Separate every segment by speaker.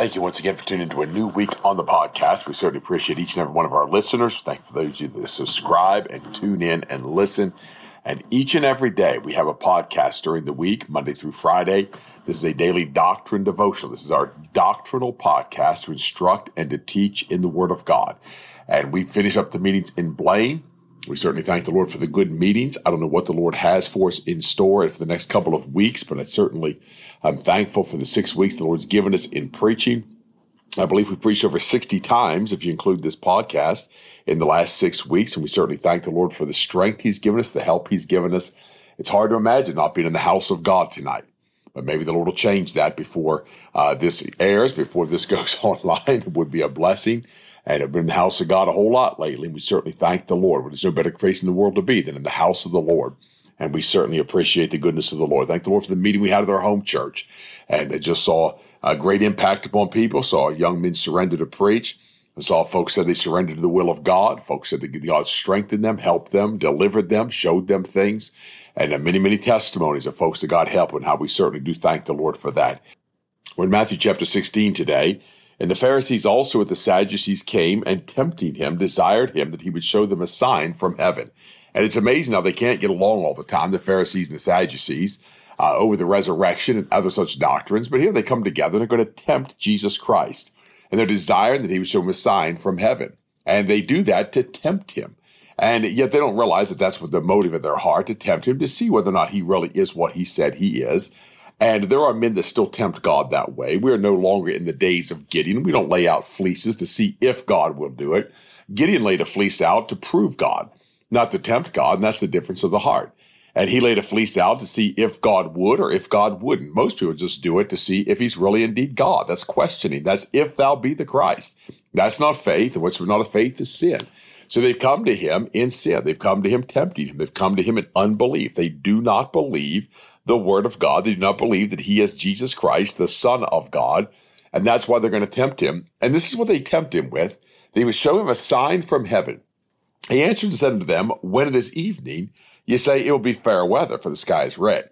Speaker 1: Thank you once again for tuning into a new week on the podcast. We certainly appreciate each and every one of our listeners. Thank for those of you that subscribe and tune in and listen. And each and every day, we have a podcast during the week, Monday through Friday. This is a daily doctrine devotional. This is our doctrinal podcast to instruct and to teach in the Word of God. And we finish up the meetings in Blain. We certainly thank the Lord for the good meetings. I don't know what the Lord has for us in store for the next couple of weeks, but I certainly I'm thankful for the six weeks the Lord's given us in preaching. I believe we preached over 60 times, if you include this podcast, in the last six weeks. And we certainly thank the Lord for the strength He's given us, the help He's given us. It's hard to imagine not being in the house of God tonight. But maybe the Lord will change that before uh, this airs, before this goes online. It would be a blessing. And I've been in the house of God a whole lot lately. And we certainly thank the Lord. There's no better place in the world to be than in the house of the Lord. And we certainly appreciate the goodness of the Lord. Thank the Lord for the meeting we had at our home church. And it just saw a great impact upon people. Saw young men surrender to preach. I saw folks said they surrendered to the will of God. Folks said that God strengthened them, helped them, delivered them, showed them things. And many, many testimonies of folks that God helped and how we certainly do thank the Lord for that. We're in Matthew chapter 16 today. And the Pharisees also with the Sadducees came and tempting him, desired him that he would show them a sign from heaven. And it's amazing how they can't get along all the time, the Pharisees and the Sadducees, uh, over the resurrection and other such doctrines. But here they come together and they're going to tempt Jesus Christ. And they're desiring that he would show them a sign from heaven. And they do that to tempt him. And yet they don't realize that that's what the motive of their heart to tempt him to see whether or not he really is what he said he is. And there are men that still tempt God that way. We are no longer in the days of Gideon. We don't lay out fleeces to see if God will do it. Gideon laid a fleece out to prove God, not to tempt God, and that's the difference of the heart. And he laid a fleece out to see if God would or if God wouldn't. Most people just do it to see if he's really indeed God. That's questioning. That's if thou be the Christ. That's not faith, and what's not a faith is sin. So they've come to him in sin. They've come to him tempting him. They've come to him in unbelief. They do not believe the word of God. They do not believe that he is Jesus Christ, the Son of God. And that's why they're going to tempt him. And this is what they tempt him with. They would show him a sign from heaven. He answered and said unto them, When it is evening, you say it will be fair weather, for the sky is red.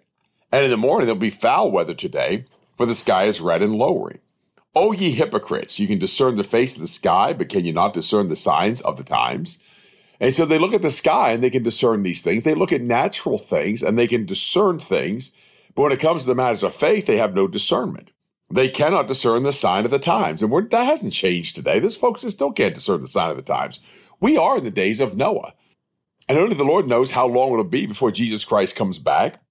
Speaker 1: And in the morning there'll be foul weather today, for the sky is red and lowering. O ye hypocrites, you can discern the face of the sky, but can you not discern the signs of the times? And so they look at the sky and they can discern these things. They look at natural things and they can discern things. But when it comes to the matters of faith, they have no discernment. They cannot discern the sign of the times. And that hasn't changed today. This folks still can't discern the sign of the times. We are in the days of Noah. And only the Lord knows how long it'll be before Jesus Christ comes back.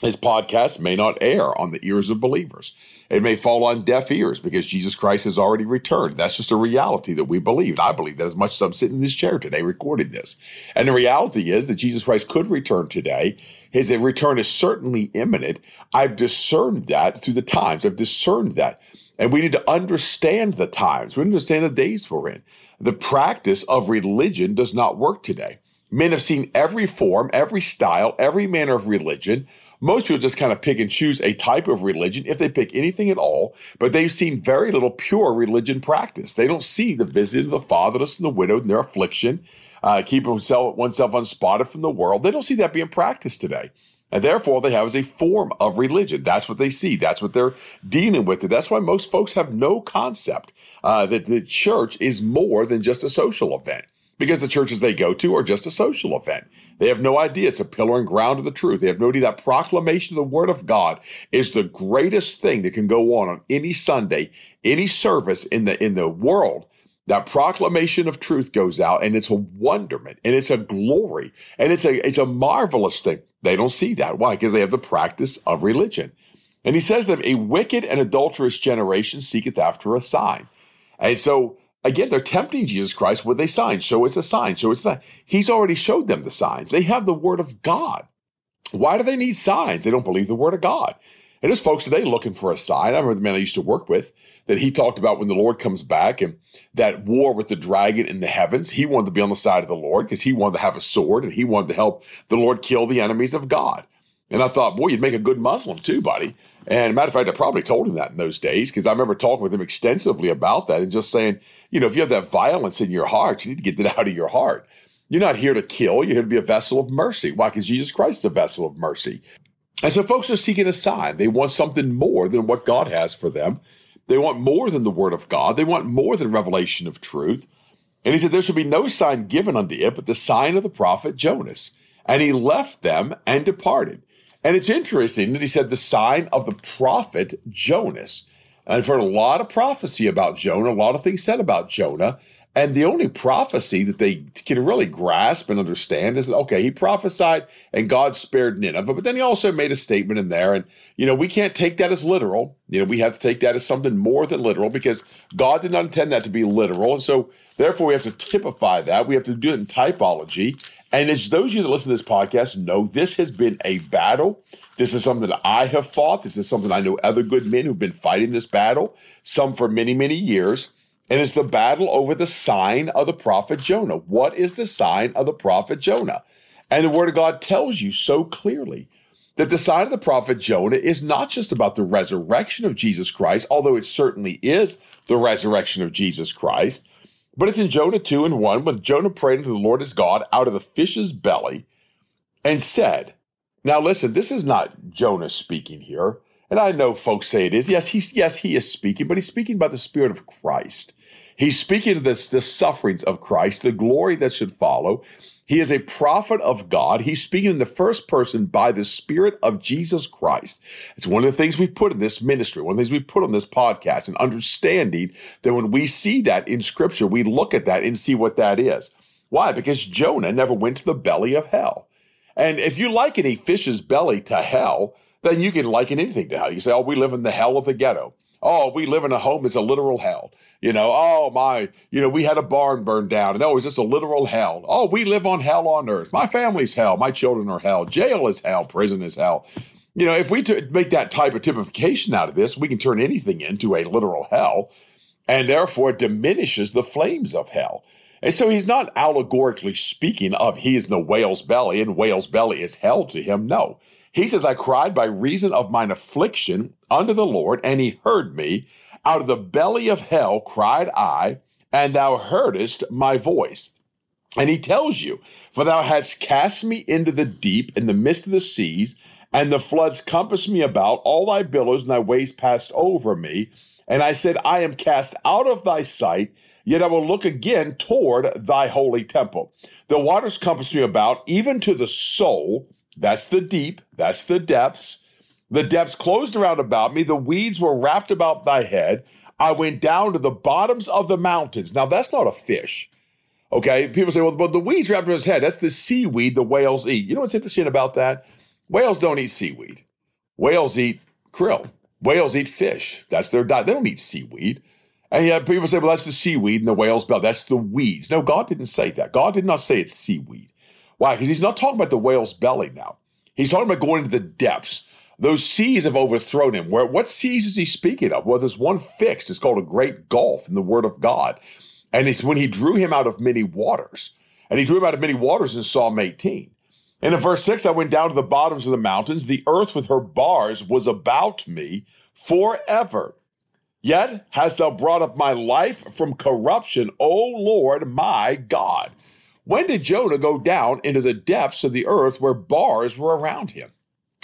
Speaker 1: His podcast may not air on the ears of believers. It may fall on deaf ears because Jesus Christ has already returned. That's just a reality that we believe. I believe that as much as I'm sitting in this chair today recording this. And the reality is that Jesus Christ could return today. His return is certainly imminent. I've discerned that through the times. I've discerned that. And we need to understand the times. We understand the days we're in. The practice of religion does not work today. Men have seen every form, every style, every manner of religion. Most people just kind of pick and choose a type of religion, if they pick anything at all, but they've seen very little pure religion practice. They don't see the visit of the fatherless and the widowed and their affliction, uh, keeping oneself, oneself unspotted from the world. They don't see that being practiced today. And therefore, they have as a form of religion. That's what they see. That's what they're dealing with. That's why most folks have no concept uh, that the church is more than just a social event because the churches they go to are just a social event. They have no idea it's a pillar and ground of the truth. They have no idea that proclamation of the word of God is the greatest thing that can go on on any Sunday, any service in the in the world that proclamation of truth goes out and it's a wonderment and it's a glory and it's a it's a marvelous thing. They don't see that. Why? Because they have the practice of religion. And he says to them, a wicked and adulterous generation seeketh after a sign. And so again, they're tempting Jesus Christ with a sign. Show us a sign. Show us a sign. He's already showed them the signs. They have the word of God. Why do they need signs? They don't believe the word of God. And there's folks today looking for a sign. I remember the man I used to work with that he talked about when the Lord comes back and that war with the dragon in the heavens. He wanted to be on the side of the Lord because he wanted to have a sword and he wanted to help the Lord kill the enemies of God. And I thought, boy, you'd make a good Muslim too, buddy. And matter of fact, I probably told him that in those days because I remember talking with him extensively about that and just saying, you know, if you have that violence in your heart, you need to get that out of your heart. You're not here to kill, you're here to be a vessel of mercy. Why? Because Jesus Christ is a vessel of mercy. And so folks are seeking a sign. They want something more than what God has for them. They want more than the word of God. They want more than revelation of truth. And he said, There shall be no sign given unto it but the sign of the prophet Jonas. And he left them and departed. And it's interesting that he said the sign of the prophet Jonas. I've heard a lot of prophecy about Jonah, a lot of things said about Jonah. And the only prophecy that they can really grasp and understand is that, okay, he prophesied and God spared Nineveh, but then he also made a statement in there. And, you know, we can't take that as literal. You know, we have to take that as something more than literal because God did not intend that to be literal. And so, therefore, we have to typify that. We have to do it in typology. And as those of you that listen to this podcast know, this has been a battle. This is something that I have fought. This is something I know other good men who've been fighting this battle, some for many, many years. And it's the battle over the sign of the prophet Jonah. What is the sign of the prophet Jonah? And the word of God tells you so clearly that the sign of the prophet Jonah is not just about the resurrection of Jesus Christ, although it certainly is the resurrection of Jesus Christ, but it's in Jonah 2 and 1 when Jonah prayed unto the Lord his God out of the fish's belly and said, Now listen, this is not Jonah speaking here. And I know folks say it is. Yes, he's yes, he is speaking, but he's speaking by the Spirit of Christ. He's speaking of this, the sufferings of Christ, the glory that should follow. He is a prophet of God. He's speaking in the first person by the Spirit of Jesus Christ. It's one of the things we put in this ministry, one of the things we put on this podcast, and understanding that when we see that in Scripture, we look at that and see what that is. Why? Because Jonah never went to the belly of hell. And if you liken a fish's belly to hell, then you can liken anything to hell. You say, oh, we live in the hell of the ghetto. Oh, we live in a home is a literal hell. You know, oh my, you know, we had a barn burned down and oh, is this a literal hell? Oh, we live on hell on earth. My family's hell. My children are hell. Jail is hell. Prison is hell. You know, if we t- make that type of typification out of this, we can turn anything into a literal hell and therefore diminishes the flames of hell. And so he's not allegorically speaking of he is in the whale's belly and whale's belly is hell to him. No. He says, I cried by reason of mine affliction unto the Lord, and he heard me. Out of the belly of hell cried I, and thou heardest my voice. And he tells you, For thou hadst cast me into the deep, in the midst of the seas, and the floods compassed me about, all thy billows and thy waves passed over me. And I said, I am cast out of thy sight, yet I will look again toward thy holy temple. The waters compassed me about, even to the soul. That's the deep, that's the depths. The depths closed around about me, the weeds were wrapped about thy head. I went down to the bottoms of the mountains. Now, that's not a fish. Okay, people say, well, but the weeds wrapped around his head, that's the seaweed the whales eat. You know what's interesting about that? Whales don't eat seaweed. Whales eat krill. Whales eat fish. That's their diet. They don't eat seaweed. And yet people say, well, that's the seaweed in the whale's belly. That's the weeds. No, God didn't say that. God did not say it's seaweed. Why? Because he's not talking about the whale's belly now. He's talking about going into the depths. Those seas have overthrown him. Where what seas is he speaking of? Well, there's one fixed. It's called a great gulf in the Word of God. And it's when he drew him out of many waters. And he drew him out of many waters in Psalm 18. And in verse 6, I went down to the bottoms of the mountains. The earth with her bars was about me forever. Yet hast thou brought up my life from corruption, O Lord my God. When did Jonah go down into the depths of the earth where bars were around him?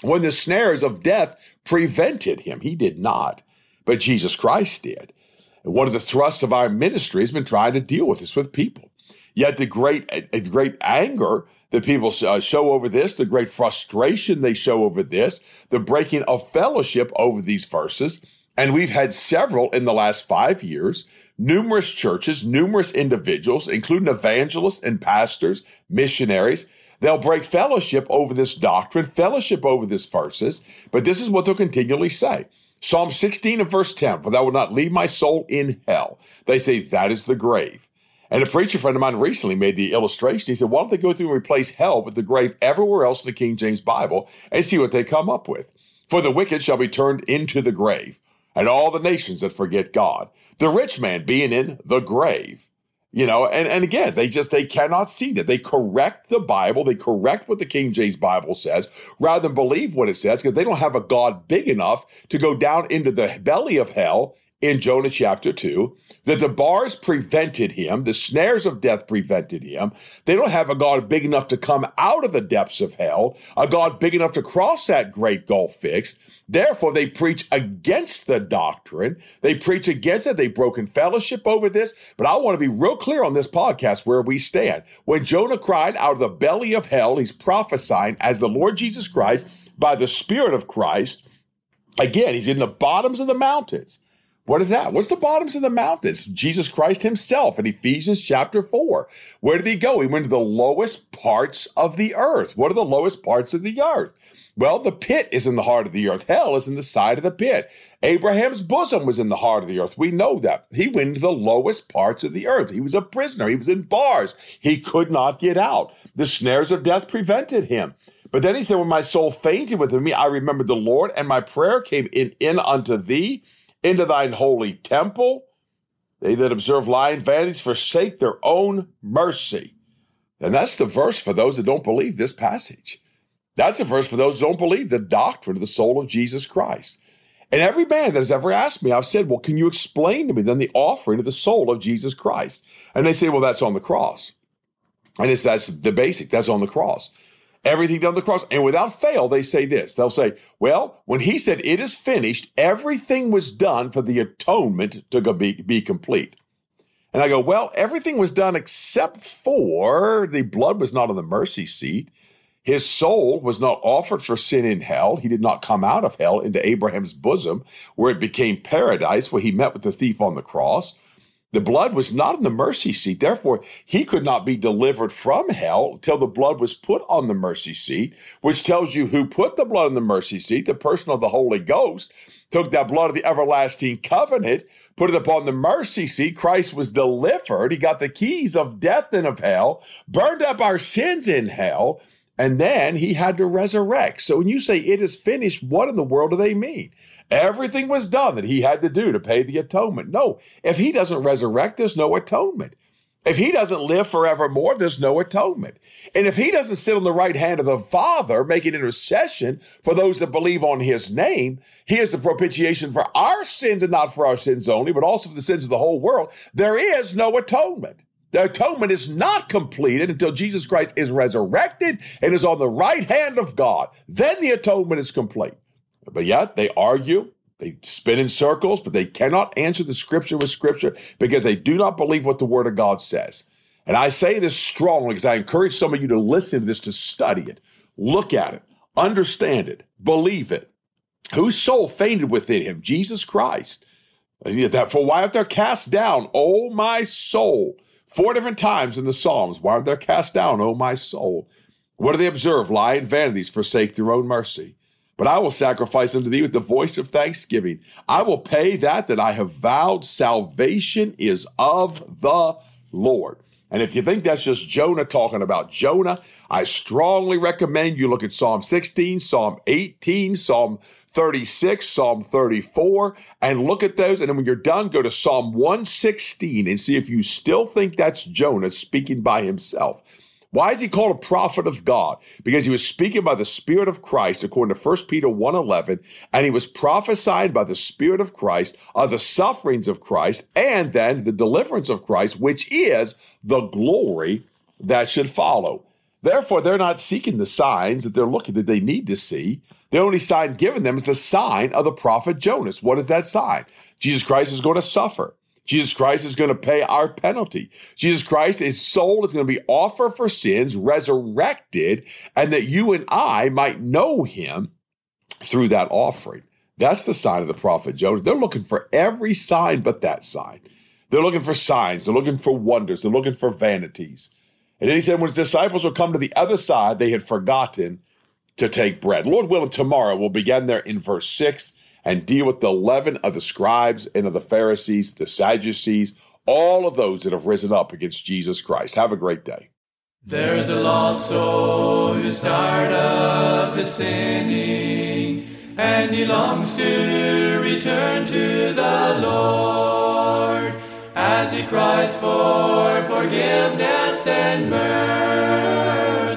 Speaker 1: When the snares of death prevented him, he did not, but Jesus Christ did. And one of the thrusts of our ministry has been trying to deal with this with people. Yet the great, great anger that people uh, show over this, the great frustration they show over this, the breaking of fellowship over these verses, And we've had several in the last five years, numerous churches, numerous individuals, including evangelists and pastors, missionaries. They'll break fellowship over this doctrine, fellowship over this verses, but this is what they'll continually say. Psalm 16 and verse 10, for thou wilt not leave my soul in hell. They say that is the grave. And a preacher friend of mine recently made the illustration. He said, Why don't they go through and replace hell with the grave everywhere else in the King James Bible and see what they come up with? For the wicked shall be turned into the grave, and all the nations that forget God, the rich man being in the grave. You know, and, and again, they just they cannot see that. They correct the Bible, they correct what the King James Bible says, rather than believe what it says, because they don't have a God big enough to go down into the belly of hell in Jonah chapter 2 that the bars prevented him, the snares of death prevented him. They don't have a God big enough to come out of the depths of hell, a God big enough to cross that great gulf fixed. Therefore, they preach against the doctrine. They preach against it. They've broken fellowship over this. But I want to be real clear on this podcast where we stand. When Jonah cried out of the belly of hell, he's prophesying as the Lord Jesus Christ by the Spirit of Christ. Again, he's in the bottoms of the mountains. What is that? What's the bottoms of the mountains? Jesus Christ himself in Ephesians chapter 4. Where did he go? He went to the lowest parts of the earth. What are the lowest parts of the earth? Well, the pit is in the heart of the earth. Hell is in the side of the pit. Abraham's bosom was in the heart of the earth. We know that. He went to the lowest parts of the earth. He was a prisoner. He was in bars. He could not get out. The snares of death prevented him. But then he said, When my soul fainted within me, I remembered the Lord, and my prayer came in, in unto thee into thine holy temple. They that observe lying vanities forsake their own mercy. And that's the verse for those that don't believe this passage. That's a verse for those who don't believe the doctrine of the soul of Jesus Christ. And every man that has ever asked me, I've said, Well, can you explain to me then the offering of the soul of Jesus Christ? And they say, Well, that's on the cross. And it's that's the basic, that's on the cross everything done on the cross. And without fail, they say this. They'll say, well, when he said it is finished, everything was done for the atonement to be, be complete. And I go, well, everything was done except for the blood was not on the mercy seat. His soul was not offered for sin in hell. He did not come out of hell into Abraham's bosom, where it became paradise, where he met with the thief on the cross. The blood was not in the mercy seat. Therefore, he could not be delivered from hell till the blood was put on the mercy seat, which tells you who put the blood in the mercy seat. The person of the Holy Ghost took that blood of the everlasting covenant, put it upon the mercy seat. Christ was delivered. He got the keys of death and of hell, burned up our sins in hell, and then he had to resurrect. So when you say it is finished, what in the world do they mean? Everything was done that he had to do to pay the atonement. No, if he doesn't resurrect, there's no atonement. If he doesn't live forevermore, there's no atonement. And if he doesn't sit on the right hand of the Father, making intercession for those that believe on his name, he is the propitiation for our sins and not for our sins only, but also for the sins of the whole world. There is no atonement. The atonement is not completed until Jesus Christ is resurrected and is on the right hand of God. Then the atonement is complete. But yet they argue, they spin in circles, but they cannot answer the scripture with scripture because they do not believe what the word of God says. And I say this strongly because I encourage some of you to listen to this, to study it, look at it, understand it, believe it. Whose soul fainted within him? Jesus Christ. And That for why art thou cast down, O my soul? Four different times in the Psalms. Why art thou cast down, O my soul? What do they observe? Lie and vanities, forsake their own mercy. But I will sacrifice unto thee with the voice of thanksgiving. I will pay that that I have vowed. Salvation is of the Lord. And if you think that's just Jonah talking about Jonah, I strongly recommend you look at Psalm 16, Psalm 18, Psalm 36, Psalm 34, and look at those. And then when you're done, go to Psalm 116 and see if you still think that's Jonah speaking by himself. Why is he called a prophet of God? Because he was speaking by the Spirit of Christ, according to 1 Peter 1.11, and he was prophesying by the Spirit of Christ of the sufferings of Christ and then the deliverance of Christ, which is the glory that should follow. Therefore, they're not seeking the signs that they're looking that they need to see. The only sign given them is the sign of the prophet Jonas. What is that sign? Jesus Christ is going to suffer. Jesus Christ is going to pay our penalty. Jesus Christ, his soul is going to be offered for sins, resurrected, and that you and I might know him through that offering. That's the sign of the prophet Jonah. They're looking for every sign but that sign. They're looking for signs. They're looking for wonders. They're looking for vanities. And then he said, when his disciples would come to the other side, they had forgotten to take bread. Lord willing, tomorrow we'll begin there in verse 6 and deal with the leaven of the scribes and of the Pharisees, the Sadducees, all of those that have risen up against Jesus Christ. Have a great day.
Speaker 2: There's a lost soul who's tired of his sinning, and he longs to return to the Lord as he cries for forgiveness and mercy.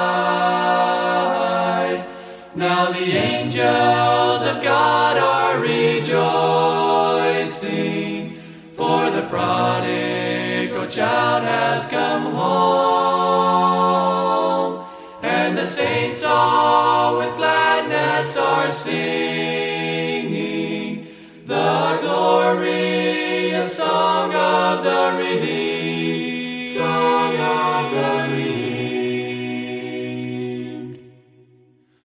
Speaker 2: The angels of God are rejoicing, for the prodigal child has come home, and the saints all with gladness are singing